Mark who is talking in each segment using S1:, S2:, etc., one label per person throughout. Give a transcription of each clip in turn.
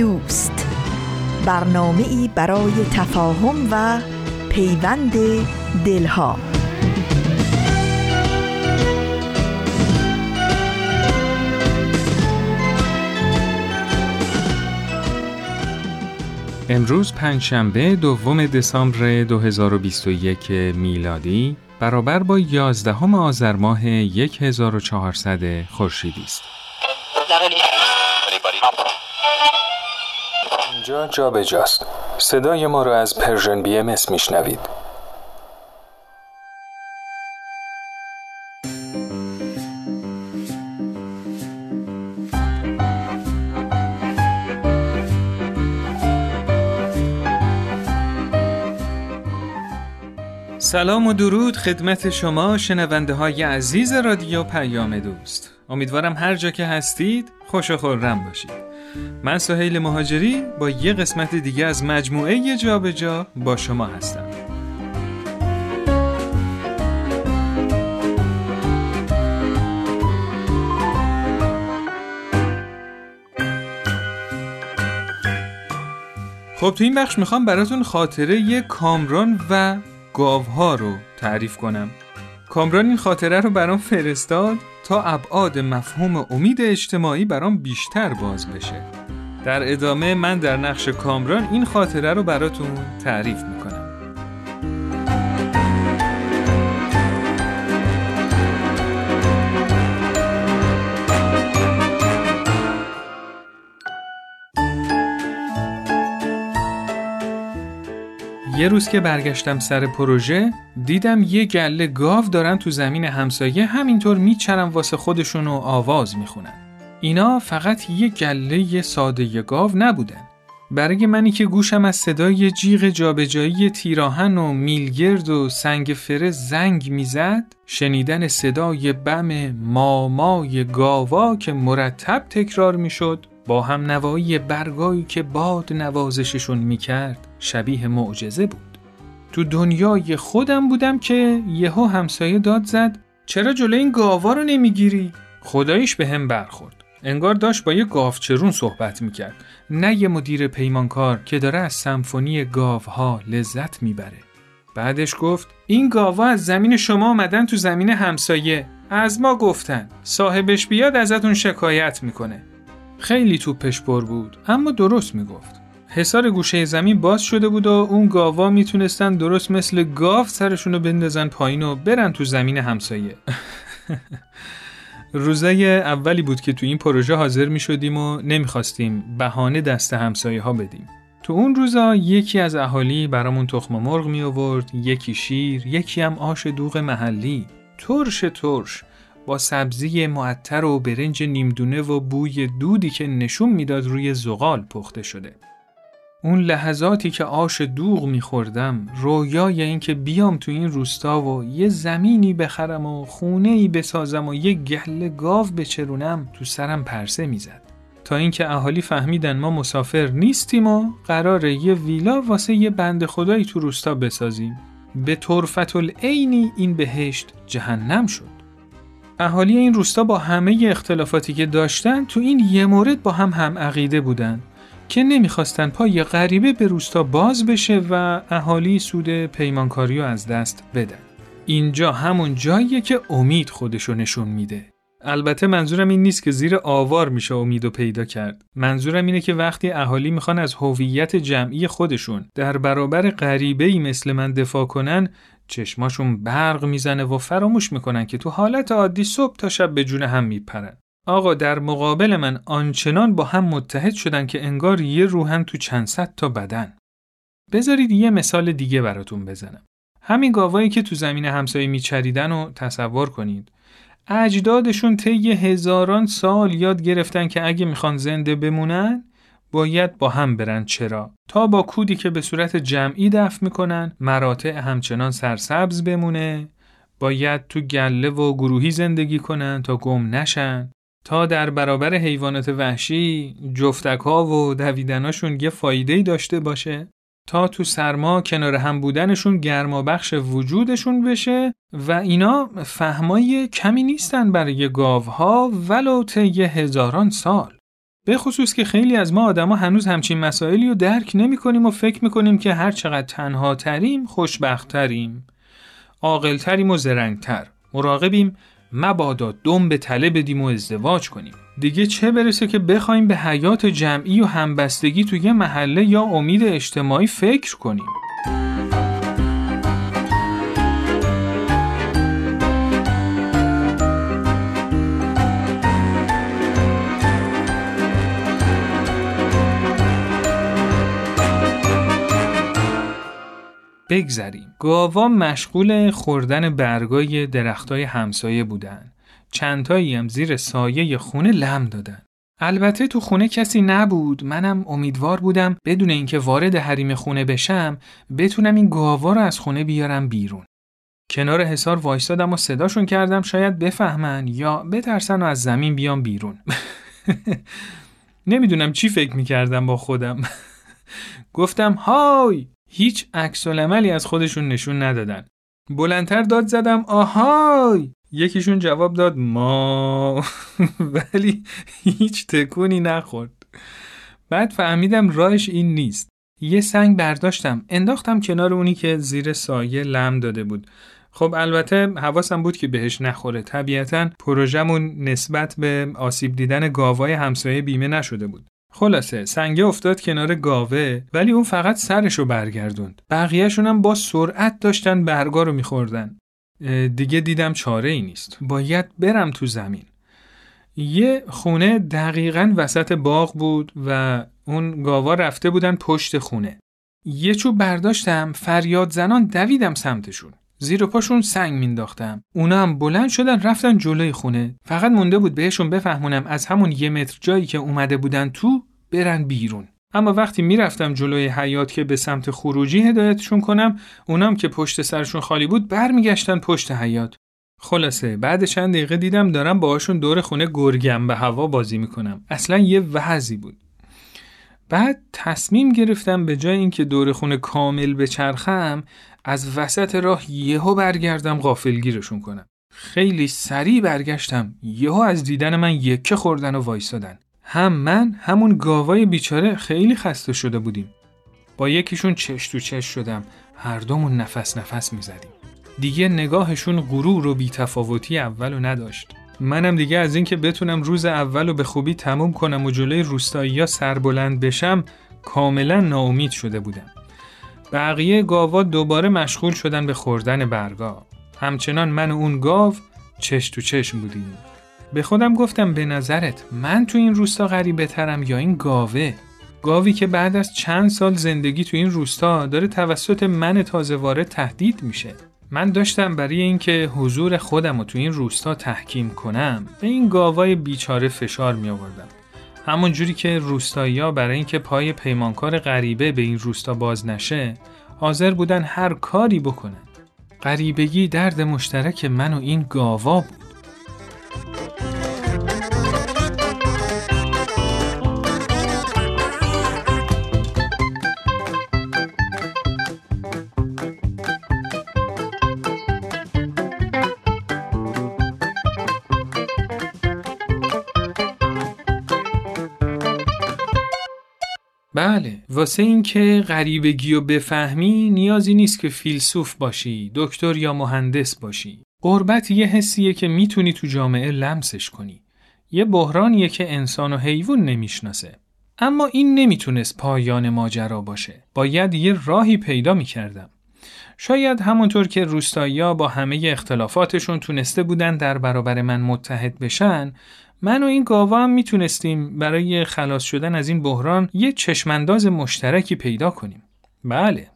S1: دوست برنامه ای برای تفاهم و پیوند دلها
S2: امروز پنجشنبه دوم دسامبر 2021 میلادی برابر با 11 آذر ماه 1400 خورشیدی است.
S3: جا به جاست. صدای ما را از Persian BMS میشنوید.
S2: سلام و درود خدمت شما شنونده های عزیز رادیو پیام دوست امیدوارم هر جا که هستید خوش و خورم باشید. من سهیل مهاجری با یه قسمت دیگه از مجموعه جابجا جا با شما هستم. خب تو این بخش می‌خوام براتون خاطره یه کامران و گاوها رو تعریف کنم. کامران این خاطره رو برام فرستاد تا ابعاد مفهوم امید اجتماعی برام بیشتر باز بشه. در ادامه من در نقش کامران این خاطره رو براتون تعریف می‌کنم. یه روز که برگشتم سر پروژه دیدم یه گله گاو دارن تو زمین همسایه همینطور میچرن واسه خودشون و آواز می‌خونن. اینا فقط یه گله ساده گاو نبودن. برای منی که گوشم از صدای جیغ جابجایی تیراهن و میلگرد و سنگ فره زنگ می‌زد شنیدن صدای بم مامای گاوا که مرتب تکرار می‌شد با هم نوایی برگایی که باد نوازششون می‌کرد شبیه معجزه بود. تو دنیای خودم بودم که یهو همسایه داد زد چرا جلوی این گاوا رو نمی‌گیری؟ خداییش به هم برخورد. انگار داشت با یه گاوچرون صحبت می‌کرد نه یه مدیر پیمانکار که داره از سمفونی گاوها لذت می‌بره. بعدش گفت این گاوا از زمین شما آمدن تو زمین همسایه از ما گفتن صاحبش بیاد ازتون شکایت می‌کنه خیلی توپش پر بود اما درست می‌گفت حصار گوشه زمین باز شده بود و اون گاوا می‌تونستن درست مثل گاو سرشون رو بندازن پایین و برن تو زمین همسایه روزای اولی بود که تو این پروژه حاضر می شدیم و نمی‌خواستیم بهانه دست همسایه ها بدیم. تو اون روزا یکی از اهالی برامون تخم مرغ می آورد، یکی شیر، یکی هم آش دوغ محلی. ترش ترش با سبزی معطر و برنج نیمدونه و بوی دودی که نشون می‌داد روی زغال پخته شده. اون لحظاتی که آش دوغ میخوردم رویای این که بیام تو این روستا و یه زمینی بخرم و خونه ای بسازم و یه گله گاو بچرونم تو سرم پرسه می‌زد. تا اینکه اهالی فهمیدن ما مسافر نیستیم و قراره یه ویلا واسه یه بند خدایی تو روستا بسازیم. به طرفت العینی این بهشت جهنم شد. اهالی این روستا با همه اختلافاتی که داشتن تو این یه مورد با هم هم عقیده بودن. که نمی‌خواستن پای غریبه به روستا باز بشه و اهالی سود پیمانکاری رو از دست بدن. اینجا همون جاییه که امید خودشو نشون میده. البته منظورم این نیست که زیر آوار میشه امید و پیدا کرد. منظورم اینه که وقتی اهالی می‌خوان از هویت جمعی خودشون در برابر غریبه ای مثل من دفاع کنن چشماشون برق می‌زنه و فراموش می‌کنن که تو حالت عادی صبح تا شب به جون هم میپرن. آقا در مقابل من آنچنان با هم متحد شدن که انگار یه روحن تو چند صد تا بدن. بذارید یه مثال دیگه براتون بزنم. همین گاوایی که تو زمین همسایه میچریدن و تصور کنید. اجدادشون طی هزاران سال یاد گرفتن که اگه می‌خوان زنده بمونن باید با هم برن چرا تا با کودی که به صورت جمعی دفع می‌کنن مراتع همچنان سرسبز بمونه باید تو گله و گروهی زندگی کنن تا گم نشن تا در برابر حیوانات وحشی جفتک ها و دویدناشون یه فایده داشته باشه تا تو سرما کنار هم بودنشون گرما بخش وجودشون بشه و اینا فهمای کمی نیستن برای گاوها ولو طی هزاران سال. به خصوص که خیلی از ما آدما هنوز همچین مسائلی رو درک نمی کنیم و فکر می کنیم که هر چقدر تنها تریم خوشبخت تریم عاقل تریم و زرنگتر. مراقبیم. مبادا دم به تله بدیم و ازدواج کنیم. دیگه چه برسه که بخوایم به حیات جمعی و همبستگی توی محله یا امید اجتماعی فکر کنیم؟ بگذریم. گاوا مشغول خوردن برگای درختای همسایه بودن. چندتایی هم زیر سایه خونه لم دادن. البته تو خونه کسی نبود منم امیدوار بودم بدون اینکه وارد حریم خونه بشم بتونم این گاوا رو از خونه بیارم بیرون کنار حصار وایستادم و صداشون کردم شاید بفهمن یا بترسن و از زمین بیام بیرون نمی‌دونم چی فکر می‌کردم با خودم گفتم های هیچ عکس عملی از خودشون نشون ندادن. بلندتر داد زدم آهای یکیشون جواب داد ما ولی هیچ تکونی نخورد. بعد فهمیدم راهش این نیست. یه سنگ برداشتم انداختم کنار اونی که زیر سایه لم داده بود. خب البته حواسم بود که بهش نخوره. طبیعتا پروژمون نسبت به آسیب دیدن گاوای همسایه بیمه نشده بود. خلاصه سنگه افتاد کنار گاوه ولی اون فقط سرشو برگردوند. بقیهشون هم با سرعت داشتن برگا رو میخوردن. دیگه دیدم چاره ای نیست. باید برم تو زمین. یه خونه دقیقا وسط باغ بود و اون گاوا رفته بودن پشت خونه. یه چوب برداشتم فریاد زنان دویدم سمتشون. زیر پاشون سنگ مینداختم اونا هم بلند شدن رفتن جلوی خونه. فقط مونده بود بهشون بفهمونم از همون یه متر جایی که اومده بودن تو برن بیرون. اما وقتی می‌رفتم جلوی حیات که به سمت خروجی هدایتشون کنم اونام که پشت سرشون خالی بود برمیگشتن پشت حیات خلاصه بعد چند دقیقه دیدم دارم باهاشون دور خونه گرگم به هوا بازی می‌کنم. اصلا یه وحزی بود. بعد تصمیم گرفتم به جای اینکه دور خونه کامل بچرخم از وسط راه یهو برگردم غافلگیرشون کنم. خیلی سریع برگشتم یهو از دیدن من یکه خوردن و وایستادن. هم من همون گاوای بیچاره خیلی خسته شده بودیم. با یکیشون چش تو چش شدم هر دومون نفس نفس می‌زدیم. دیگه نگاهشون غرور و بیتفاوتی اولو نداشت. منم دیگه از اینکه بتونم روز اول رو به خوبی تموم کنم و جلوی روستایی سربلند بشم کاملا ناامید شده بودم. بقیه گاوا دوباره مشغول شدن به خوردن برگا. همچنان من و اون گاو چش تو چشم بودیم. به خودم گفتم به نظرت من تو این روستا غریبه ترم یا این گاوه؟ گاوی که بعد از چند سال زندگی تو این روستا داره توسط من تازه وارد تهدید میشه. من داشتم برای اینکه حضور خودم رو تو این روستا تحکیم کنم به این گاوای بیچاره فشار می آوردم. همون جوری که روستایی برای اینکه پای پیمانکار غریبه به این روستا باز نشه حاضر بودن هر کاری بکنن. غریبگی درد مشترک من و این گاوا بود. واسه اینکه غریبگی و بفهمی نیازی نیست که فیلسوف باشی دکتر یا مهندس باشی. قربت یه حسیه که می‌تونی تو جامعه لمسش کنی. یه بحرانیه که انسان و حیوان نمی‌شناسه. اما این نمی‌تونست پایان ماجرا باشه. باید یه راهی پیدا می‌کردم. شاید همونطور که روستایی با همه اختلافاتشون تونسته بودن در برابر من متحد بشن من و این گاوا هم می‌تونستیم برای خلاص شدن از این بحران یه چشمانداز مشترکی پیدا کنیم. بله.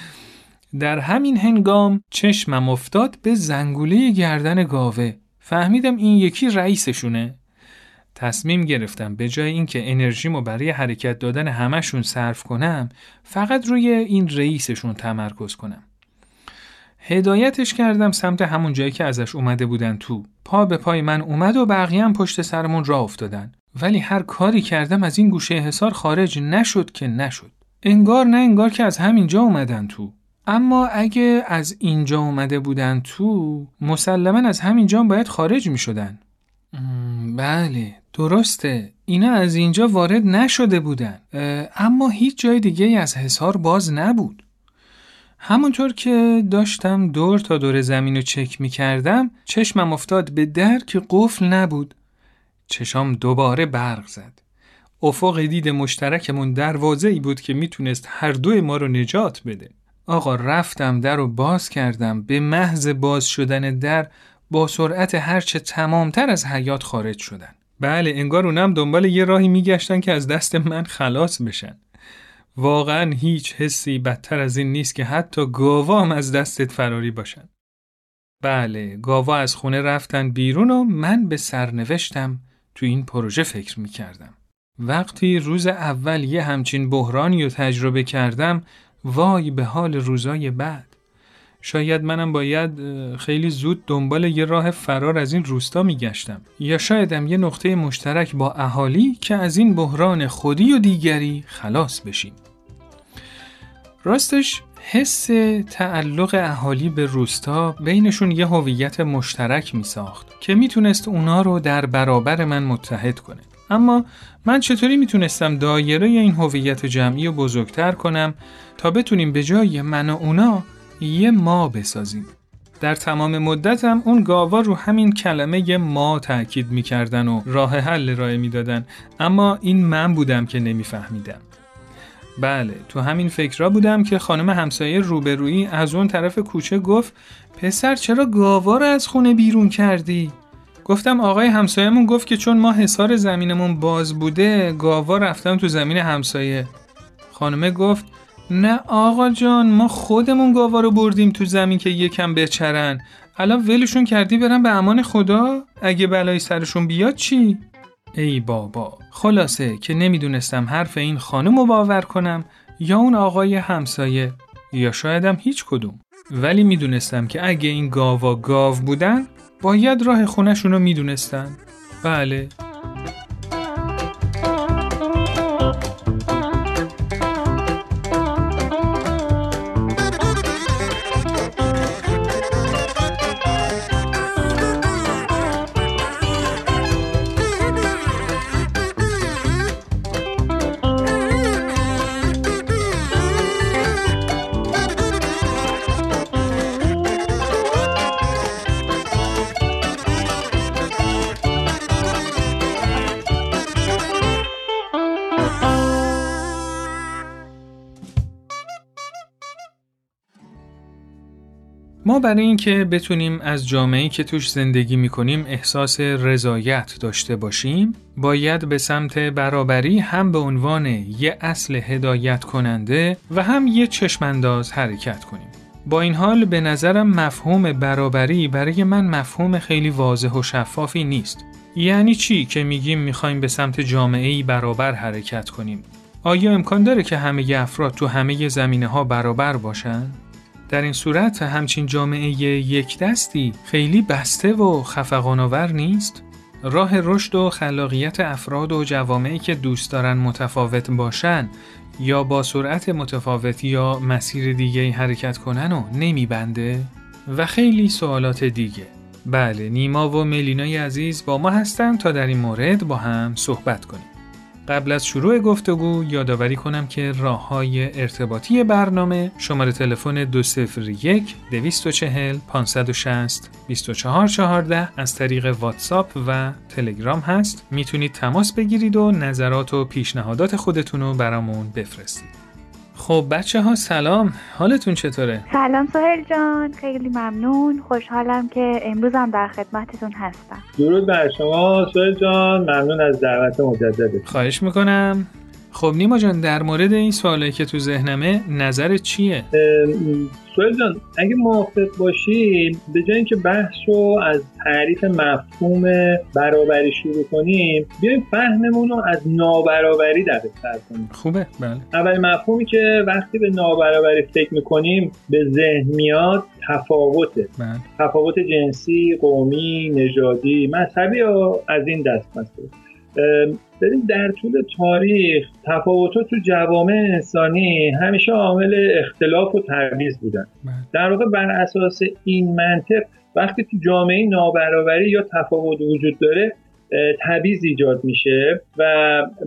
S2: در همین هنگام چشمم افتاد به زنگوله گردن گاوه. فهمیدم این یکی رئیسشونه تصمیم گرفتم به جای اینکه انرژیمو برای حرکت دادن همشون صرف کنم فقط روی این رئیسشون تمرکز کنم هدایتش کردم سمت همون جایی که ازش اومده بودن تو. پا به پای من اومد و بقیه پشت سرمون راه افتادن. ولی هر کاری کردم از این گوشه حصار خارج نشد که نشد. انگار نه انگار که از همینجا اومدن تو. اما اگه از اینجا اومده بودن تو مسلما از همینجا باید خارج می شدن بله درسته. اینا از اینجا وارد نشده بودن. اما هیچ جای دیگه از حصار باز نبود. همونطور که داشتم دور تا دور زمین رو چک می کردم چشمم افتاد به در که قفل نبود. چشام دوباره برق زد. افق دید مشترکمون دروازه ای بود که می‌تونست هر دوی ما رو نجات بده. آقا رفتم در رو باز کردم. به محض باز شدن در با سرعت هرچه تمامتر از حیات خارج شدن. بله انگار اونم دنبال یه راهی میگشتن که از دست من خلاص بشن. واقعا هیچ حسی بدتر از این نیست که حتی گاوا هم از دستت فراری باشن. بله گاوا از خونه رفتن بیرون و من به سرنوشتم تو این پروژه فکر می‌کردم. وقتی روز اول یه همچین بحرانی رو تجربه کردم وای به حال روزای بعد. شاید منم باید خیلی زود دنبال یه راه فرار از این روستا میگشتم. یا شایدم یه نقطه مشترک با اهالی که از این بحران خودی و دیگری خلاص بشیم. راستش حس تعلق اهالی به روستا بینشون یه هویت مشترک می ساخت که می‌تونست اونا رو در برابر من متحد کنه. اما من چطوری می‌تونستم دایره این هویت جمعی رو بزرگتر کنم تا بتونیم به جای من و اونا یه ما بسازیم. در تمام مدتم اون گاوا رو همین کلمه ما تاکید می‌کردن و راه حل ارائه می‌دادن. اما این من بودم که نمیفهمیدم. بله تو همین فکرها بودم که خانم همسایه روبرویی از اون طرف کوچه گفت پسر چرا گاوا رو از خونه بیرون کردی؟ گفتم آقای همسایهمون گفت که چون ما حصار زمینمون باز بوده گاوا رفتم تو زمین همسایه. خانمه گفت نه آقا جان ما خودمون گاوا رو بردیم تو زمین که یکم بچرن. الان ولشون کردی برن به امان خدا؟ اگه بلای سرشون بیاد چی؟ ای بابا خلاصه که نمی‌دونستم حرف این خانم رو باور کنم یا اون آقای همسایه یا شایدم هیچ کدوم. ولی می‌دونستم که اگه این گاوا گاو بودن باید راه خونشون رو می‌دونستن. بله. اینکه بتونیم از جامعه‌ای که توش زندگی می‌کنیم احساس رضایت داشته باشیم، باید به سمت برابری هم به عنوان یه اصل هدایت کننده و هم یه چشمانداز حرکت کنیم. با این حال به نظرم مفهوم برابری برای من مفهوم خیلی واضح و شفافی نیست. یعنی چی که میگیم می‌خوایم به سمت جامعه‌ای برابر حرکت کنیم؟ آیا امکان داره که همه افراد تو همه زمینه ها برابر باشن؟ در این صورت همچین جامعه یک دستی خیلی بسته و خفقانآور نیست؟ راه رشد و خلاقیت افراد و جوامعی که دوست دارن متفاوت باشن یا با سرعت متفاوت یا مسیر دیگه حرکت کنن و نمیبنده؟ و خیلی سوالات دیگه. بله نیما و ملینای عزیز با ما هستن تا در این مورد با هم صحبت کنیم. قبل از شروع گفتگو یادآوری کنم که راه های ارتباطی برنامه شماره تلفن 201 240 560 2414 از طریق واتساپ و تلگرام هست. می‌تونید تماس بگیرید و نظرات و پیشنهادات خودتون رو برامون بفرستید. خب بچه ها سلام. حالتون چطوره؟
S4: سلام سهل جان خیلی ممنون. خوشحالم که امروزم در خدمتتون هستم.
S5: درود بر شما سهل جان. ممنون از دعوت مجددت
S2: خواهش می‌کنم. خب نیما جان در مورد این سوالی که تو ذهنمه نظر چیه؟
S5: سوال جان اگه موافق باشیم به جای اینکه بحث رو از تعریف مفهوم برابری شروع کنیم بیایم فهممون رو از نابرابری در کنیم
S2: خوبه بله
S5: اول مفهومی که وقتی به نابرابری فکر می‌کنیم به ذهن میاد تفاوته
S2: بله.
S5: تفاوت جنسی قومی نژادی مذهبی از این دست مثلا ببین در طول تاریخ تفاوتات تو جوامع انسانی همیشه عامل اختلاف و تبعیض بودن
S2: بله.
S5: در واقع بر اساس این منطق وقتی تو جامعه نابرابری یا تفاوت وجود داره تبعیض ایجاد میشه و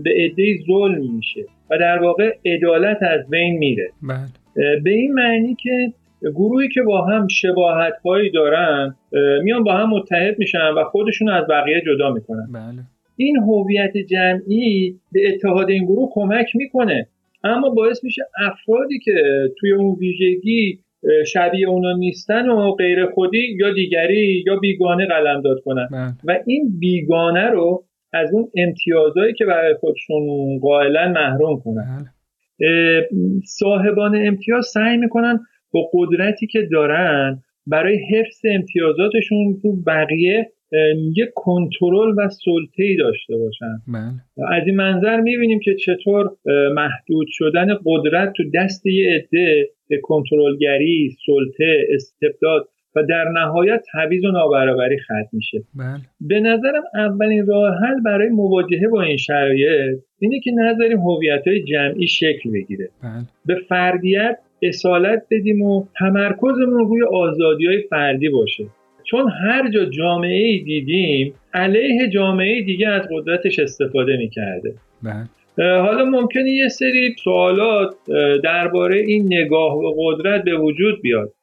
S5: به عده ظلم میشه و در واقع عدالت از بین میره
S2: بله.
S5: به این معنی که گروهی که با هم شباهت هایی دارن میان با هم متحد میشن و خودشون از بقیه جدا می‌کنن
S2: بله.
S5: این هویت جمعی به اتحاد این گروه کمک می‌کنه اما باعث میشه افرادی که توی اون ویژگی شبیه اونا نیستن و غیر خودی یا دیگری یا بیگانه قلمداد کنن
S2: بله.
S5: و این بیگانه رو از اون امتیازهایی که برای خودشون قائلا محروم کنن
S2: بله.
S5: صاحبان امتیاز سعی می‌کنن با قدرتی که دارن برای حفظ امتیازاتشون تو بقیه یه کنترل و سلطه داشته باشن
S2: بله.
S5: از این منظر می‌بینیم که چطور محدود شدن قدرت تو دست یه عده به کنترلگری، سلطه، استبداد و در نهایت تبعیض و نابرابری ختم میشه
S2: بله.
S5: به نظرم اولین راه حل برای مواجهه با این شرایط اینه که نظریم هویت های جمعی شکل بگیره
S2: بله.
S5: به فردیت اصالت بدیم و تمرکزمون روی آزادی های فردی باشه چون هر جا جامعه ای دیدیم علیه جامعه دیگه از قدرتش استفاده می‌کرده.
S2: بله.
S5: حالا ممکنه یه سری سوالات درباره این نگاه و قدرت به وجود بیاد.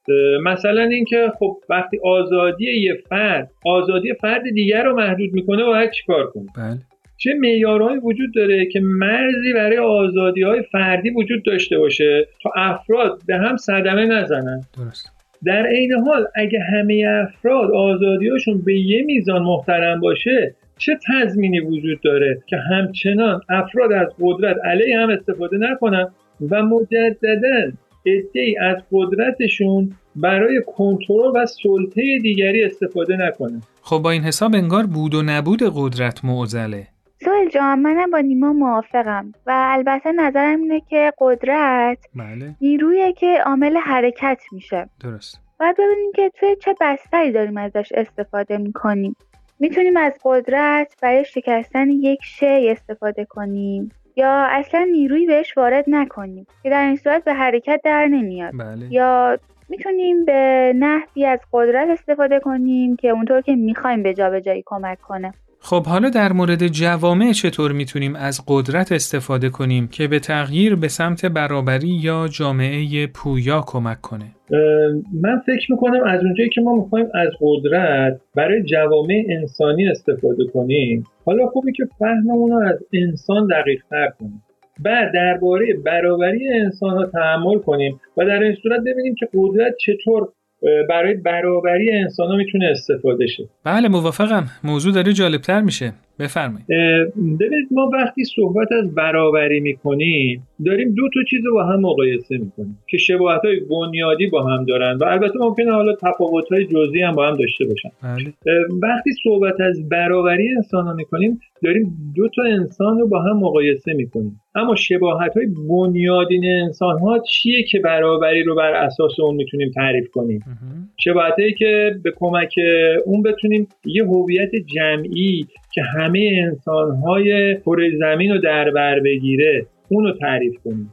S5: مثلا اینکه خب وقتی آزادی یه فرد آزادی فرد دیگر رو محدود می‌کنه باید چیکار کنه؟
S2: بله.
S5: چه معیارهایی وجود داره که مرزی برای آزادی های فردی وجود داشته باشه تا افراد به هم صدمه نزنن؟
S2: درست.
S5: در عین حال اگه همه افراد آزادیاشون به یه میزان محترم باشه چه تضمینی وجود داره که همچنان افراد از قدرت علیه هم استفاده نکنن و مجددا ای از قدرتشون برای کنترل و سلطه دیگری استفاده نکنه
S2: خب با این حساب انگار بود و نبود قدرت معضله.
S4: سوال جان منم با نیما موافقم و البته نظرم اینه که قدرت
S2: بله.
S4: نیرویه که عامل حرکت میشه.
S2: درست.
S4: باید ببینیم که توی چه بستری داریم ازش استفاده می‌کنیم. می‌تونیم از قدرت برای شکستن یک شی استفاده کنیم یا اصلا نیرویی بهش وارد نکنیم که در این صورت به حرکت در نمیاد.
S2: بله.
S4: یا می‌تونیم به نحوی از قدرت استفاده کنیم که اونطور که می‌خوایم به جابجایی کمک کنه.
S2: خب حالا در مورد جوامع چطور می‌تونیم از قدرت استفاده کنیم که به تغییر به سمت برابری یا جامعه پویا کمک کنه؟
S5: من فکر می‌کنم از اونجایی که ما می‌خوایم از قدرت برای جوامع انسانی استفاده کنیم حالا خوبی که فهممون رو از انسان دقیق تر کنیم بعد درباره برابری انسان ها تحمل کنیم و در این صورت ببینیم که قدرت چطور برای برابری انسان ها می‌تونه استفاده شه.
S2: بله موافقم. موضوع داره جالبتر میشه. بفرمایید.
S5: ببینید ما وقتی صحبت از برابری می‌کنیم داریم دو تا چیز رو با هم مقایسه می‌کنیم که شباهت های بنیادی با هم دارن و البته ممکنه حالا تفاوت های جزئی هم با هم داشته باشن.
S2: بله.
S5: وقتی صحبت از برابری انسان ها می‌کنیم داریم دو تا انسان رو با هم مقایسه می‌کنیم. اما شباهت های بنیادین انسان ها چیه که برابری رو بر اساس اون می‌تونیم تعریف کنیم؟ شباهت هایی که به کمک اون بتونیم یه هویت جمعی که همه انسان های کره زمین رو در بر بگیره اونو تعریف کنیم.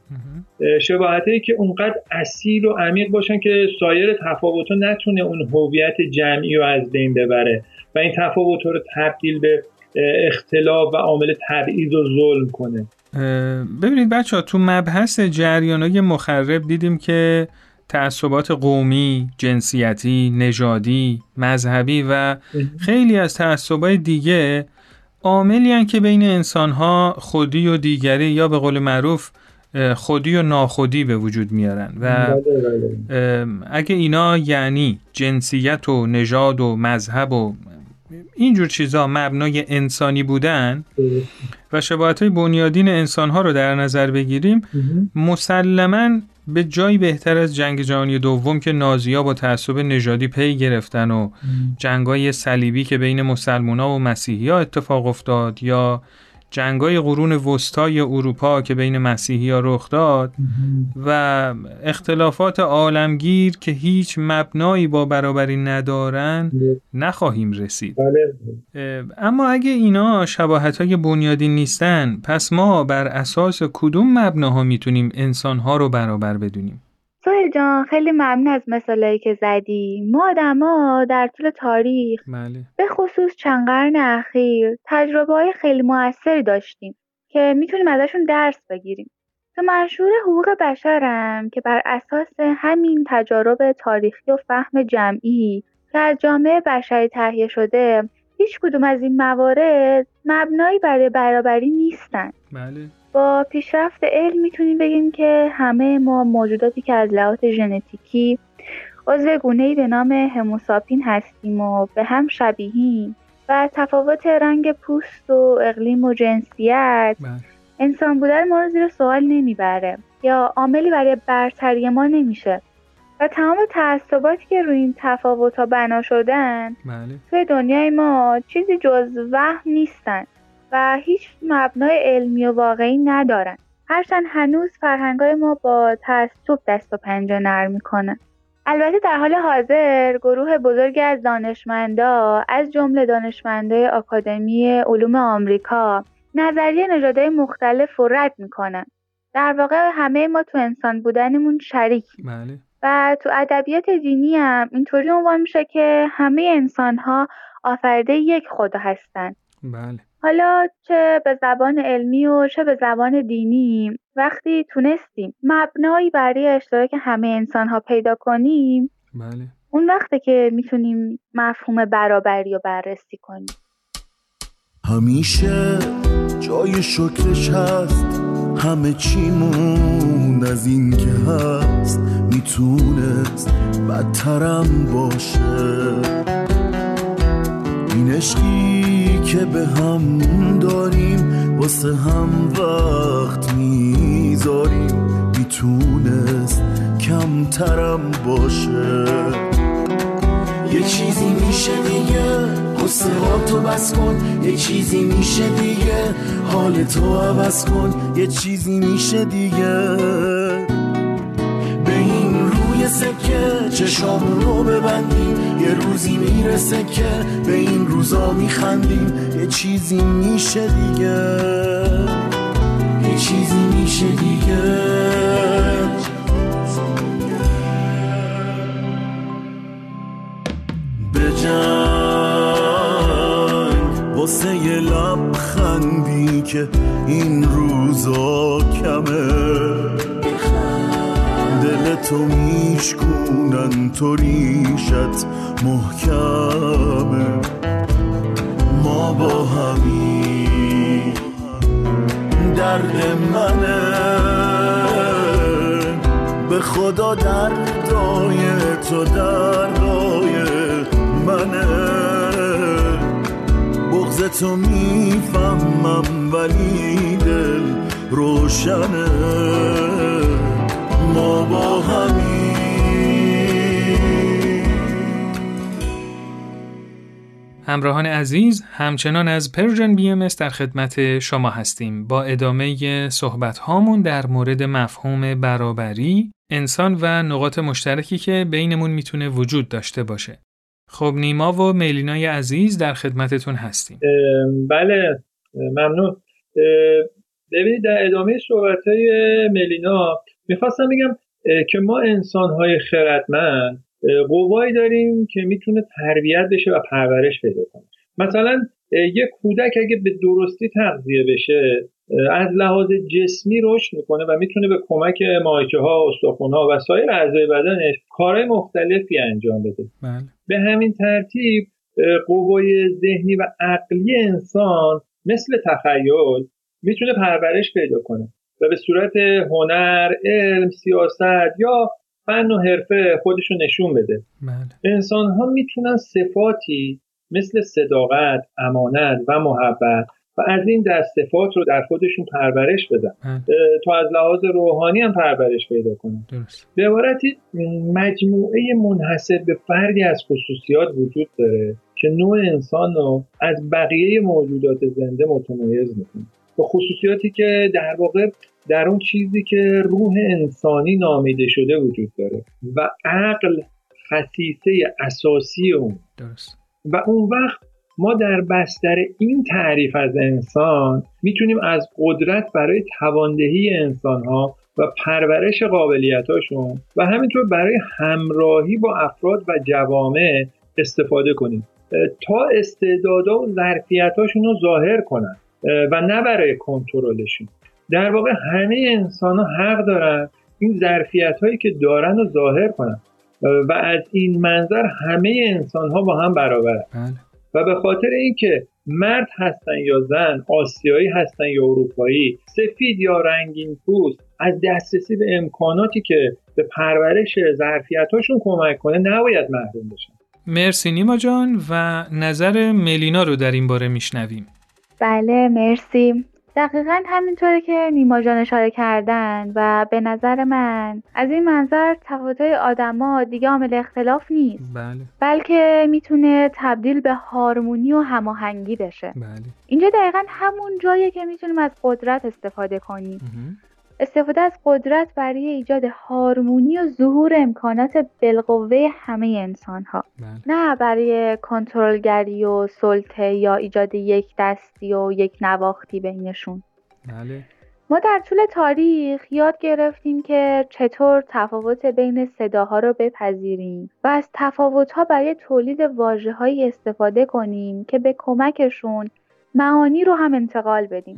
S5: شباهت هایی که اونقدر اصیل و عمیق باشن که سایر تفاوت نتونه اون هویت جمعی رو از بین ببره و این تفاوت رو تبدیل به اختلاف و عامل تبعیض و ظلم کنه.
S2: ببینید بچه ها تو مبحث جریان های مخرب دیدیم که تعصبات قومی، جنسیتی، نژادی، مذهبی و خیلی از تعصبات دیگه عاملی که بین انسانها خودی و دیگری یا به قول معروف خودی و ناخودی به وجود میارن و اگه اینا یعنی جنسیت و نژاد و مذهب و اینجور چیزا مبنای انسانی بودن و شباهت های بنیادین انسان ها رو در نظر بگیریم مسلما به جایی بهتر از جنگ جهانی دوم که نازیا با تعصب نژادی پی گرفتن و جنگای صلیبی که بین مسلمونا و مسیحی ها اتفاق افتاد یا جنگای قرون وسطای اروپا که بین مسیحی ها رخ داد و اختلافات عالمگیر که هیچ مبنایی با برابری ندارن نخواهیم رسید.
S5: بله.
S2: اما اگه اینا شباهت های بنیادی نیستن پس ما بر اساس کدوم مبناها می‌تونیم انسانها رو برابر بدونیم؟
S4: سوهل جان خیلی ممنون از مثالایی که زدی. ما آدما در طول تاریخ
S2: بله.
S4: به خصوص چند قرن اخیر تجربه های خیلی موثری داشتیم که می‌تونیم ازشون درس بگیریم. تو منشور حقوق بشرم که بر اساس همین تجارب تاریخی و فهم جمعی که از جامعه بشری تهیه شده هیچ کدوم از این موارد مبنایی برای برابری نیستن.
S2: بله.
S4: با پیشرفت علم می‌تونیم بگیم که همه ما موجوداتی که از لحاظ ژنتیکی عضو گونه‌ای به نام هموساپین هستیم و به هم شبیهیم و تفاوت رنگ پوست و اقلیم و جنسیت
S2: بله.
S4: انسان بودن ما رو زیر سوال نمی‌بره یا عاملی برای برتری ما نمیشه و تمام تعصباتی که روی این تفاوت بنا شدن
S2: بله.
S4: توی دنیای ما چیزی جز وهم نیستن. و هیچ مبنای علمی و واقعی ندارن. هرچند هنوز فرهنگای ما با تعصب دست و پنجه نرم می‌کنه. البته در حال حاضر گروه بزرگی از دانشمندا از جمله دانشمندای آکادمی علوم آمریکا نظریه نژادهای مختلف رو رد می‌کنن. در واقع همه ما تو انسان بودنمون شریکیم
S2: بله.
S4: و تو ادبیات دینی هم اینطوری عنوان میشه که همه انسان ها آفریده یک خدا هستن.
S2: بله.
S4: حالا چه به زبان علمی و چه به زبان دینی وقتی تونستیم مبنایی برای اشتراک همه انسان ها پیدا کنیم
S2: بله.
S4: اون وقته که می‌تونیم مفهوم برابری رو بررسی کنیم.
S6: همیشه جای شکرش هست. همه چیمون از این که هست. می‌تونست بدترم باشه. این عشقی که به هم داریم واسه هم وقت می‌ذاریم. می‌تونست کمترم باشه. یه چیزی میشه دیگه قصه ها تو بس کن. یه چیزی میشه دیگه حال تو عوض کن. یه چیزی میشه دیگه. روی سکه چشامون رو ببندیم. یه روزی می‌رسه که به این روزا میخندیم. یه چیزی میشه دیگه. یه چیزی میشه دیگه. به جنگ واسه یه لبخندی که این روزا کمه. تو میشکونن تو ریشت محکمه. ما با همین درد منه. به خدا دردای تو دردای منه. بغز تو می‌فهمم ولی دل روشنه. ما با همین.
S2: همراهان عزیز همچنان از پرژن بی ام در خدمت شما هستیم. با ادامه صحبت هامون در مورد مفهوم برابری انسان و نقاط مشترکی که بینمون می‌تونه وجود داشته باشه. خب نیما و میلینای عزیز در خدمتتون هستیم.
S5: بله ممنون. ببینید در ادامه صحبت های ملینا می‌خواستم بگم که ما انسان های خردمند قوایی داریم که می‌تونه تربیت بشه و پرورش پیدا کنه. مثلا یه کودک اگه به درستی تغذیه بشه از لحاظ جسمی رشد می‌کنه و می‌تونه به کمک ماهیچه ها استخوان ها و سایر اعضای بدنش کارهای مختلفی انجام بده.
S2: بله.
S5: به همین ترتیب قوای ذهنی و عقلی انسان مثل تخیل می‌تونه پرورش پیدا کنه. و به صورت هنر، علم، سیاست یا فن و حرفه خودشو نشون بده.
S2: بله.
S5: انسان ها می‌تونن صفاتی مثل صداقت امانت و محبت و از این دستفات رو در خودشون پرورش بدن. تا از لحاظ روحانی هم پرورش پیدا کنن. به عبارتی مجموعه منحصر به فردی از خصوصیات وجود داره که نوع انسان رو از بقیه موجودات زنده متمایز می‌کنه. و خصوصیاتی که در واقع در اون چیزی که روح انسانی نامیده شده وجود داره و عقل خصیصه اساسی اون. درست. و اون وقت ما در بستر این تعریف از انسان می‌تونیم از قدرت برای تواندهی انسان ها و پرورش قابلیتاشون و همینطور برای همراهی با افراد و جوامع استفاده کنیم. تا استعدادا و ظرفیتاشون رو ظاهر کنن. و نه برای کنترلشون. در واقع همه انسان ها حق دارن این ظرفیت هایی که دارن رو ظاهر کنن. و از این منظر همه انسان ها با هم برابرن. بله. و به خاطر اینکه مرد هستن یا زن آسیایی هستن یا اروپایی سفید یا رنگین پوست از دسترسی به امکاناتی که به پرورش ظرفیتاشون کمک کنه نباید محروم بشن.
S2: مرسی نیما جان و نظر ملینا رو در این باره میشنویم.
S4: بله مرسی. دقیقا همینطوره که نیما جان اشاره کردن و به نظر من از این منظر تفاوت‌های آدما دیگه عامل اختلاف نیست.
S2: بله.
S4: بلکه می‌تونه تبدیل به هارمونی و هماهنگی بشه.
S2: بله.
S4: اینجا دقیقا همون جاییه که می‌تونیم از قدرت استفاده کنیم. استفاده از قدرت برای ایجاد هارمونی و ظهور امکانات بالقوه همه انسان ها
S2: بله.
S4: نه برای کنترلگری و سلطه یا ایجاد یک دستی و یک نواختی بینشون
S2: بله.
S4: ما در طول تاریخ یاد گرفتیم که چطور تفاوت بین صداها رو بپذیریم و از تفاوتها برای تولید واجه استفاده کنیم که به کمکشون معانی رو هم انتقال بدیم.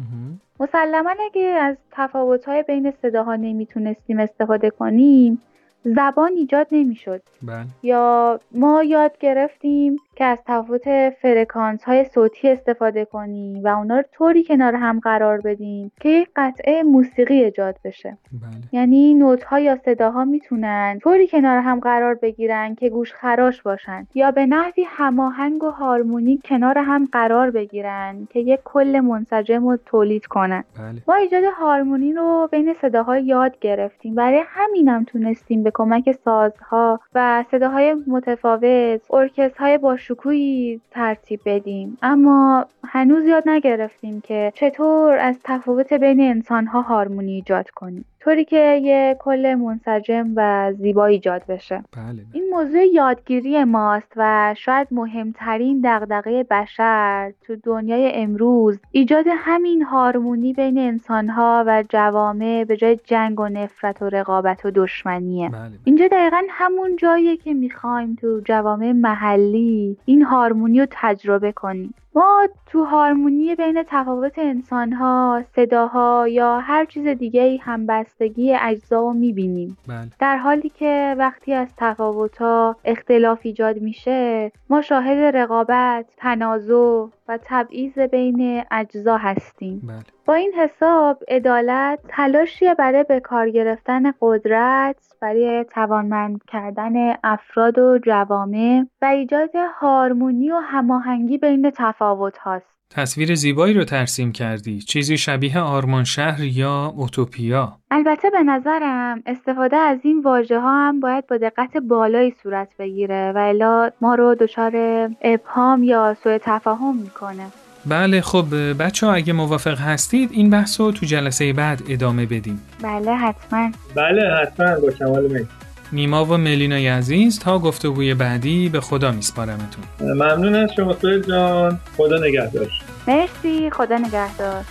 S4: مسلما اگه از تفاوت‌های بین صداها نمی‌تونستیم استفاده کنیم زبان ایجاد نمی‌شد.
S2: بله.
S4: یا ما یاد گرفتیم که از تفاوت فرکانس های صوتی استفاده کنیم و اونا رو طوری کنار هم قرار بدیم که یک قطعه موسیقی ایجاد بشه
S2: بله.
S4: یعنی نوت ها یا صداها می‌تونن طوری کنار هم قرار بگیرن که گوش خراش باشن یا به نحوی هماهنگ و هارمونی کنار هم قرار بگیرن که یک کل منسجم رو تولید کنن
S2: بله.
S4: ما ایجاد هارمونی رو بین صداها یاد گرفتیم برای همینم تونستیم به کمک سازها و صداهای متفاوت ارکسترهای با شکوهی ترتیب بدیم. اما هنوز یاد نگرفتیم که چطور از تفاوت بین انسانها هارمونی ایجاد کنیم. طوری که یه کل منسجم و زیبا ایجاد بشه
S2: بله, بله.
S4: این موضوع یادگیری ماست و شاید مهمترین دغدغه بشر تو دنیای امروز ایجاد همین هارمونی بین انسانها و جوامع به جای جنگ و نفرت و رقابت و دشمنیه
S2: بله, بله.
S4: اینجا دقیقا همون جاییه که می‌خوایم تو جوامع محلی این هارمونی رو تجربه کنیم ما تو هارمونی بین تفاوت انسانها، صداها یا هر چیز دیگه ای همبستگی اجزا رو می‌بینیم.
S2: بله.
S4: در حالی که وقتی از تفاوتها اختلاف ایجاد میشه ما شاهد رقابت، تنازع و تبعیض بین اجزا هستیم.
S2: بله.
S4: با این حساب عدالت تلاشی برای به کار گرفتن قدرت برای توانمند کردن افراد و جوامع و ایجاد هارمونی و هماهنگی بین تفاوت هاست.
S2: تصویر زیبایی رو ترسیم کردی. چیزی شبیه آرمان شهر یا اوتوپیا؟
S4: البته به نظرم استفاده از این واژه ها هم باید با دقت بالایی صورت بگیره و الا ما رو دچار ابهام یا سوء تفاهم می‌کنه.
S2: بله خب بچه ها اگه موافق هستید این بحث رو تو جلسه بعد ادامه بدیم.
S4: بله حتما.
S5: بله حتما با کمال میل
S2: نیما و ملینای عزیز تا گفتگوی بعدی به خدا میسپارمتون.
S5: ممنون از شما جان. خدا نگهدار.
S4: مرسی خدا نگهدار.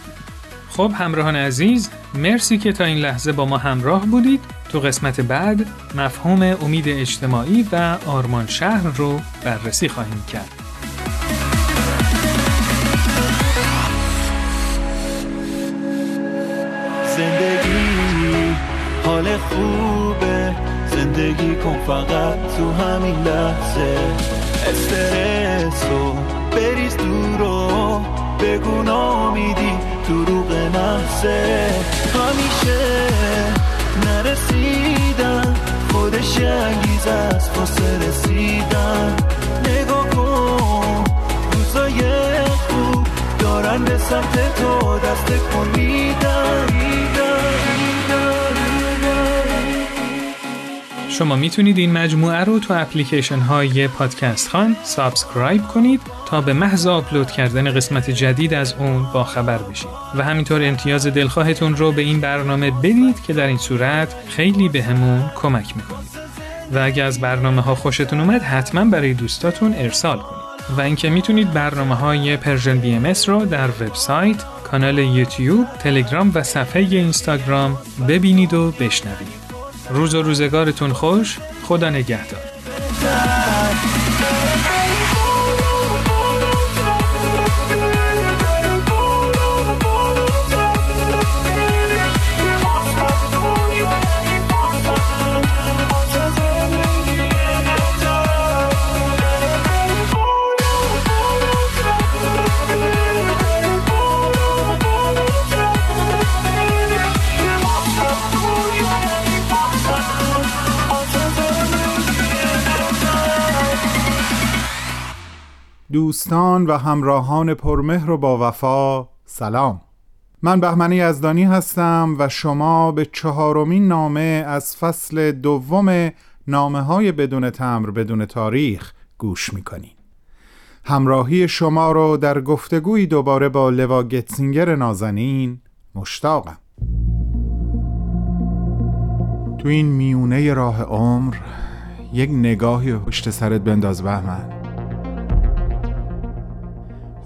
S2: خب همراهان عزیز مرسی که تا این لحظه با ما همراه بودید. تو قسمت بعد مفهوم امید اجتماعی و آرمان شهر رو بررسی خواهیم کرد.
S6: فقط تو همین لحظه. استرس رو بریز دور و بگو نامیدی دروغ محضه همیشه نرسیدن خودش انگیز است واسه رسیدن نگاه کن من به سمت تو دست کن
S2: شما می‌تونید این مجموعه رو تو اپلیکیشن های پادکست‌خوان subscribe کنید تا به محض آپلود کردن قسمت جدید از اون با خبر بشید. و همینطور امتیاز دلخواهتون رو به این برنامه بدید که در این صورت خیلی بهمون کمک می‌کنید. و اگه از برنامه ها خوشتون اومد حتما برای دوستاتون ارسال کنید. و اینکه می‌تونید برنامه های Persian BMS رو در وبسایت، کانال یوتیوب، تلگرام و صفحه اینستاگرام ببینید و بشنوید. روز و روزگارتون خوش خدا نگهدار.
S7: دوستان و همراهان پرمهر و با وفا سلام. من بهمنی یزدانی هستم و شما به چهارمین نامه از فصل دوم نامه های بدون تمر بدون تاریخ گوش می‌کنین. همراهی شما رو در گفتگوی دوباره با لوا گتسینگر نازنین مشتاقم. تو این میونه راه عمر یک نگاهی پشت سرت بنداز بهمن.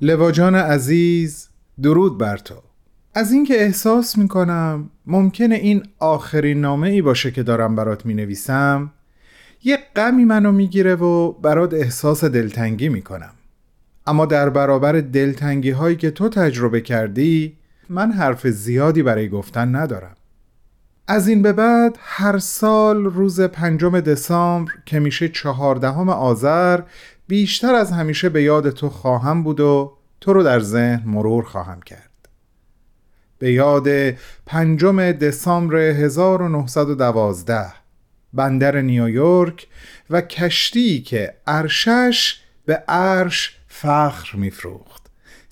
S7: لواجان عزیز درود بر تو. از اینکه احساس می‌کنم ممکنه این آخرین نامه ای باشه که دارم برات می نویسم یه غمی منو می‌گیره و برات احساس دلتنگی می‌کنم. اما در برابر دلتنگی هایی که تو تجربه کردی من حرف زیادی برای گفتن ندارم. از این به بعد هر سال روز پنجم دسامبر که میشه چهاردهم آذر بیشتر از همیشه به یاد تو خواهم بود و تو رو در ذهن مرور خواهم کرد. به یاد پنجم دسامبر 1912 بندر نیویورک و کشتی که ارشش به عرش فخر میفروخت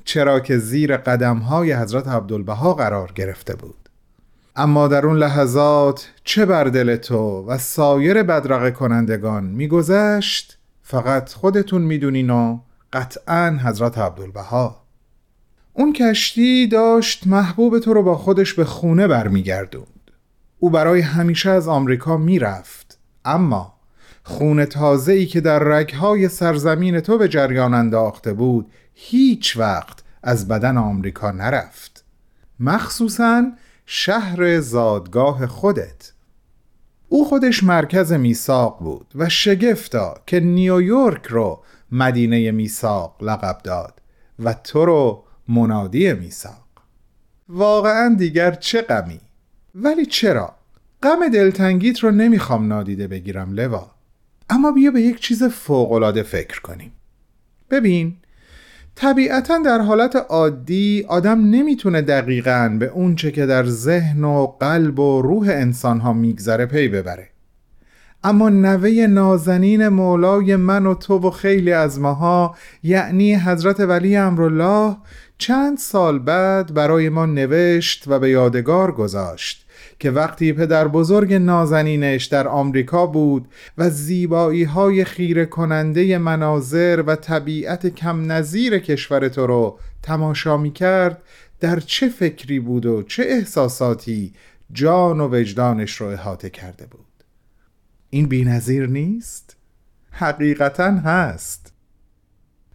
S7: چرا که زیر قدم های حضرت عبدالبها قرار گرفته بود. اما در اون لحظات چه بر دل تو و سایر بدرقه کنندگان میگذشت؟ فقط خودتون می‌دونین و قطعا حضرت عبدالبها. اون کشتی داشت محبوب تو رو با خودش به خونه برمیگردوند. او برای همیشه از آمریکا می‌رفت. اما خونه تازه ای که در رگهای سرزمین تو به جریان انداخته بود هیچ وقت از بدن آمریکا نرفت. مخصوصا شهر زادگاه خودت. او خودش مرکز میثاق بود و شگفتا که نیویورک رو مدینه میثاق لقب داد و تو رو منادی میثاق. واقعا دیگر چه غمی؟ ولی چرا؟ غم دلتنگیت رو نمی‌خوام نادیده بگیرم لوا. اما بیا به یک چیز فوقالعاده فکر کنیم. ببین طبیعتا در حالت عادی آدم نمی‌تونه دقیقا به اونچه که در ذهن و قلب و روح انسان ها میگذره پی ببره. اما نوه نازنین مولای من و تو و خیلی از ماها یعنی حضرت ولی امرالله چند سال بعد برای ما نوشت و به یادگار گذاشت. که وقتی پدر بزرگ نازنینش در آمریکا بود و زیبایی های خیره کننده مناظر و طبیعت کم نظیر کشور تو رو تماشا می کرد در چه فکری بود و چه احساساتی جان و وجدانش رو احاطه کرده بود این بینظیر نیست؟ حقیقتا هست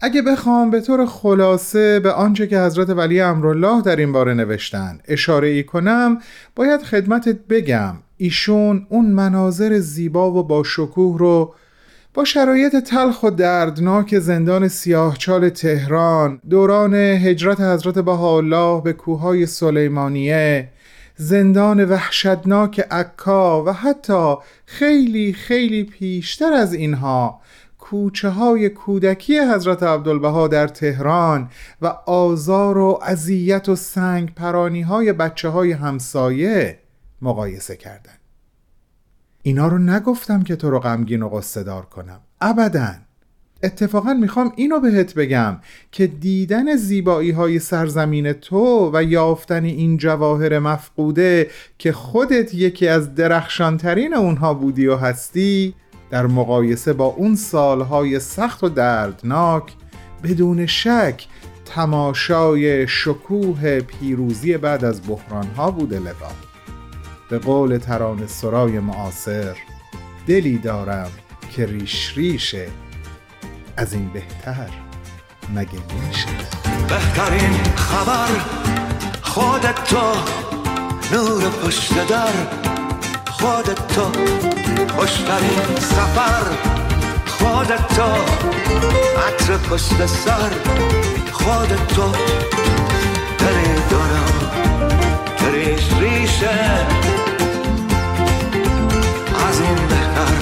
S7: اگه بخوام به طور خلاصه به آنچه که حضرت ولی امرالله در این باره نوشتن اشاره ای کنم باید خدمتت بگم ایشون اون مناظر زیبا و با شکوه رو با شرایط تلخ و دردناک زندان سیاهچال تهران دوران هجرت حضرت بهاءالله به کوههای سلیمانیه زندان وحشتناک عکا و حتی خیلی خیلی پیشتر از اینها کوچه های کودکی حضرت عبدالبها در تهران و آزار و اذیت و سنگ پرانی های بچه های همسایه مقایسه کردن اینا رو نگفتم که تو رو غمگین و قصه دار کنم. ابدا. اتفاقا می‌خوام اینو بهت بگم که دیدن زیبایی های سرزمین تو و یافتن این جواهر مفقوده که خودت یکی از درخشانترین اونها بودی و هستی در مقایسه با اون سالهای سخت و دردناک بدون شک تماشای شکوه پیروزی بعد از بحرانها بوده لبا به قول تران سرای معاصر دلی دارم که ریش ریشه از این بهتر مگه میشه؟
S8: بهترین خبر خودت تو نور پشت در. خودت تو خوشترین سفر. خودت تو عطر پشت سر. خودت تو دلی دارم که ریش ریشه. از این بهتر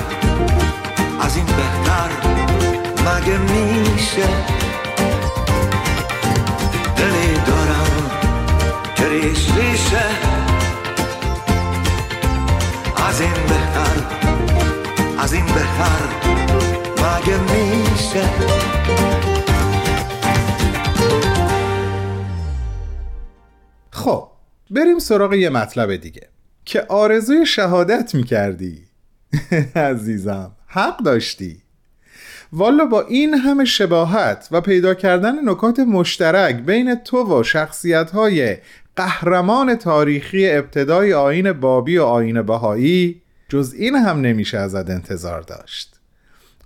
S8: از این بهتر مگه میشه؟ دلی دارم که ریش ریشه. از این بهتر از این بهتر مگه میشه؟
S7: خب بریم سراغ یه مطلب دیگه که آرزوی شهادت می‌کردی. عزیزم حق داشتی. والا با این همه شباهت و پیدا کردن نکات مشترک بین تو و شخصیت های قهرمان تاریخی ابتدای آین بابی و آین بهایی جز این هم نمیشه ازت انتظار داشت.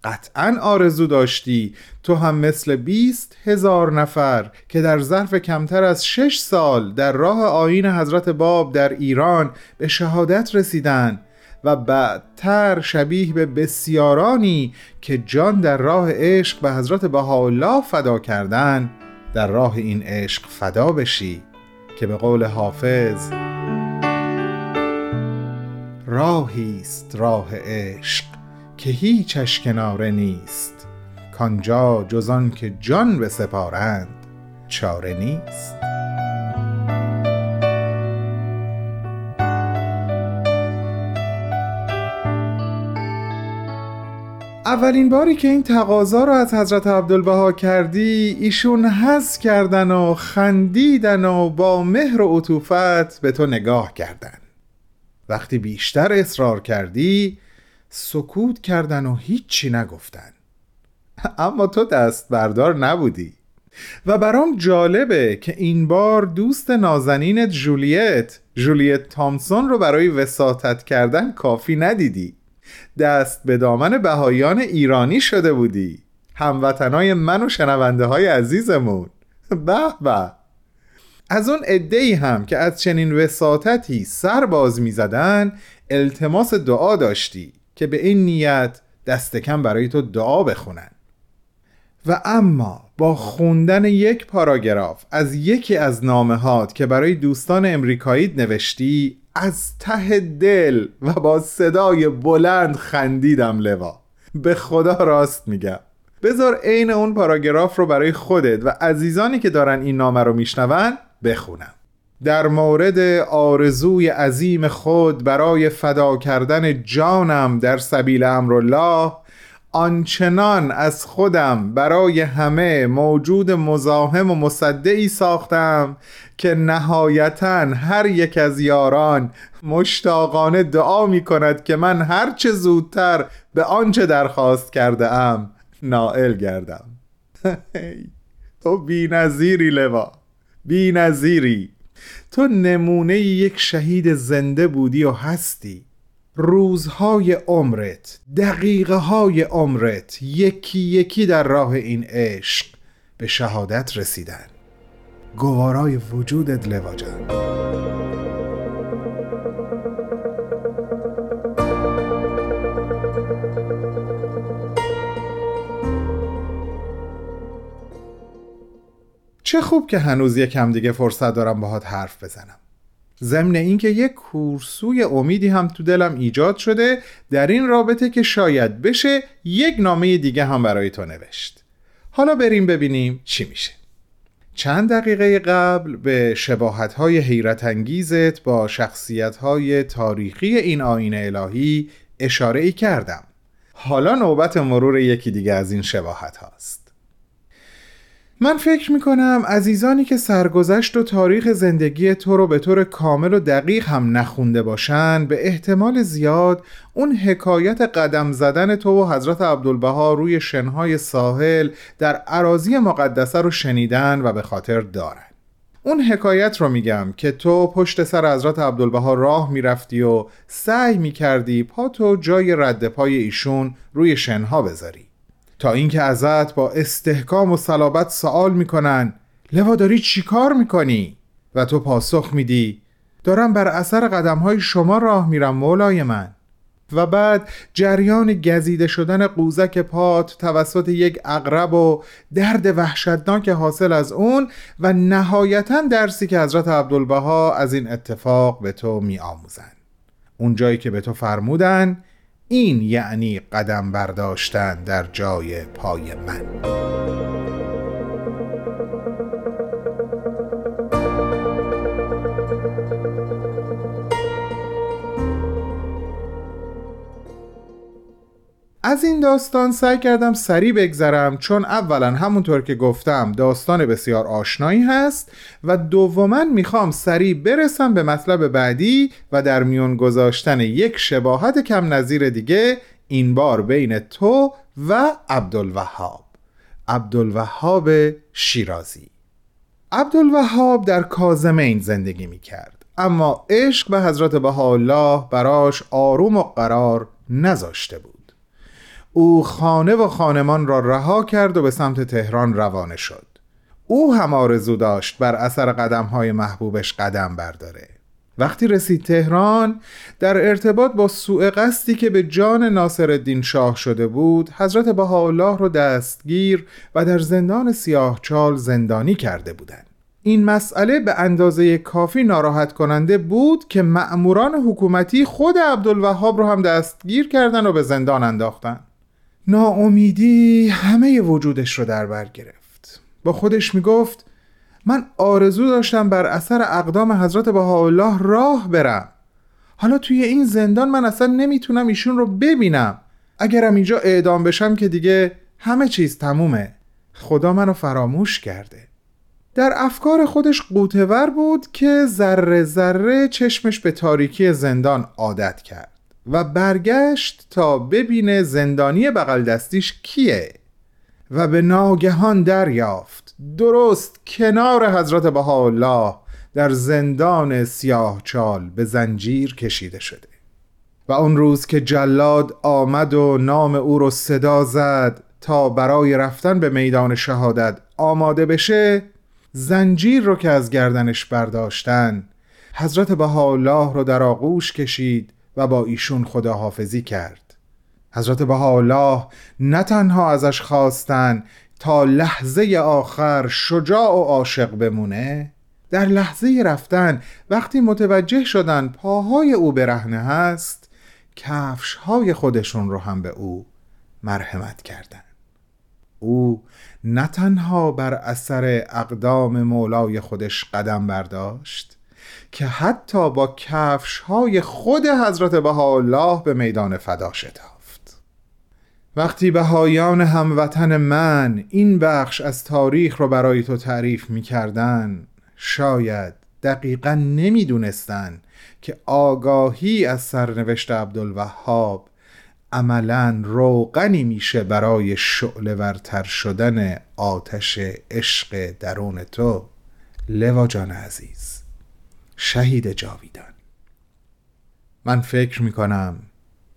S7: قطعا آرزو داشتی تو هم مثل بیست هزار نفر که در ظرف کمتر از شش سال در راه آین حضرت باب در ایران به شهادت رسیدن و بعدتر شبیه به بسیارانی که جان در راه عشق به حضرت بهاءالله فدا کردن در راه این عشق فدا بشی. که به قول حافظ راهیست راه عشق که هیچش کناره نیست. کانجا جزان که جان به سپارند چاره نیست. اولین باری که این تقاضا رو از حضرت عبدالبها کردی ایشون حس کردن و خندیدن و با مهر و عطوفت به تو نگاه کردن. وقتی بیشتر اصرار کردی سکوت کردن و هیچی نگفتن. اما تو دست بردار نبودی. و برام جالبه که این بار دوست نازنینت جولیت جولیت تامسون رو برای وساطت کردن کافی ندیدی. دست به دامن بهایان ایرانی شده بودی. هموطنای من و شنونده های عزیزمون. به به. از اون ای هم که از چنین وساطتی سر باز می زدن التماس دعا داشتی که به این نیت دست کم برای تو دعا بخونن. و اما با خوندن یک پاراگراف از یکی از نامه هات که برای دوستان امریکایی نوشتی از ته دل و با صدای بلند خندیدم لوا. به خدا راست میگم. بذار عین اون پاراگراف رو برای خودت و عزیزانی که دارن این نامه رو میشنون بخونم. در مورد آرزوی عظیم خود برای فدا کردن جانم در سبیل امرالله آنچنان از خودم برای همه موجود مزاحم و مصدعی ساختم که نهایتا هر یک از یاران مشتاقانه دعا می کند که من هرچه زودتر به آنچه درخواست کرده ام نائل گردم. تو بی نظیری لوا بی نظیری. تو نمونه یک شهید زنده بودی و هستی. روزهای عمرت دقیقه های عمرت یکی یکی در راه این عشق به شهادت رسیدن. گوارای وجودت لواجن چه خوب که هنوز یکم دیگه فرصت دارم باهات حرف بزنم. ضمن اینکه یک کورسوی امیدی هم تو دلم ایجاد شده در این رابطه که شاید بشه یک نامه دیگه هم برای تو نوشت. حالا بریم ببینیم چی میشه. چند دقیقه قبل به شباهت های حیرت انگیزت با شخصیت های تاریخی این آین الهی اشاره ای کردم. حالا نوبت مرور یکی دیگه از این شباهت هاست. من فکر می‌کنم عزیزانی که سرگذشت و تاریخ زندگی تو رو به طور کامل و دقیق هم نخونده باشن به احتمال زیاد اون حکایت قدم زدن تو و حضرت عبدالبها روی شنهای ساحل در عراضی مقدسه رو شنیدن و به خاطر دارن. اون حکایت رو میگم که تو پشت سر حضرت عبدالبها راه می‌رفتی و سعی می‌کردی پا تو جای رد پای ایشون روی شنها بذاری. تا اینکه ازت با استحکام و صلابت سوال می‌کنن لوا داری چی کار می‌کنی؟ و تو پاسخ میدی دارم بر اثر قدم های شما راه میرم مولای من و بعد جریان گزیده شدن قوزک پات توسط یک اقرب و درد وحشتناک حاصل از اون و نهایتا درسی که حضرت عبدالبها از این اتفاق به تو می آموزن. اون جایی که به تو فرمودن این یعنی قدم برداشتن در جای پای من. از این داستان سعی کردم سریع بگذرم چون اولا همونطور که گفتم داستان بسیار آشنایی هست و دوما می‌خوام سریع برسم به مطلب بعدی و در میون گذاشتن یک شباهت کم نظیر دیگه این بار بین تو و عبدالوهاب. عبدالوهاب شیرازی. عبدالوهاب در کازمین زندگی می‌کرد اما عشق به حضرت بهاءالله براش آروم و قرار نذاشته بود. او خانه و خانمان را رها کرد و به سمت تهران روانه شد. او هم آرزو داشت بر اثر قدم های محبوبش قدم برداره. وقتی رسید تهران در ارتباط با سوء قصدی که به جان ناصر الدین شاه شده بود حضرت بهاءالله را دستگیر و در زندان سیاه چال زندانی کرده بودند. این مسئله به اندازه کافی ناراحت کننده بود که مأموران حکومتی خود عبدالوهاب رو هم دستگیر کردن و به زندان انداختن ناامیدی همه وجودش رو در بر گرفت. با خودش می‌گفت من آرزو داشتم بر اثر اقدام حضرت بهاءالله راه برم. حالا توی این زندان من اصلا نمی‌تونم ایشون رو ببینم. اگرم اینجا اعدام بشم که دیگه همه چیز تمومه. خدا منو فراموش کرده. در افکار خودش قوتور بود که ذره ذره چشمش به تاریکی زندان عادت کرد. و برگشت تا ببینه زندانی بغل دستیش کیه و به ناگهان دریافت. درست کنار حضرت بهاءالله در زندان سیاه چال به زنجیر کشیده شده. و اون روز که جلاد آمد و نام او رو صدا زد تا برای رفتن به میدان شهادت آماده بشه زنجیر رو که از گردنش برداشتن حضرت بهاءالله رو در آغوش کشید و با ایشون خداحافظی کرد حضرت بهاءالله نه تنها ازش خواستن تا لحظه آخر شجاع و عاشق بمونه در لحظه رفتن وقتی متوجه شدن پاهای او برهنه هست کفش های خودشون رو هم به او مرحمت کردند. او نه تنها بر اثر اقدام مولای خودش قدم برداشت که حتی با کفش های خود حضرت بهاءالله به میدان فدا شتافت. وقتی بهایان هموطن من این بخش از تاریخ رو برای تو تعریف می کردن شاید دقیقا نمی‌دونستن که آگاهی از سرنوشت عبدالوهاب عملا روغنی میشه برای شعله ورتر شدن آتش عشق درون تو. لوا جان عزیز. شهید جاویدان. من فکر می‌کنم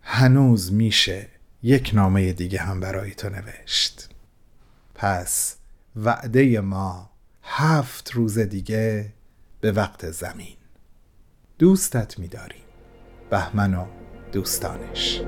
S7: هنوز میشه یک نامه دیگه هم برای تو نوشت. پس وعده ما هفت روز دیگه به وقت زمین. دوستت میداریم. بهمن و دوستانش.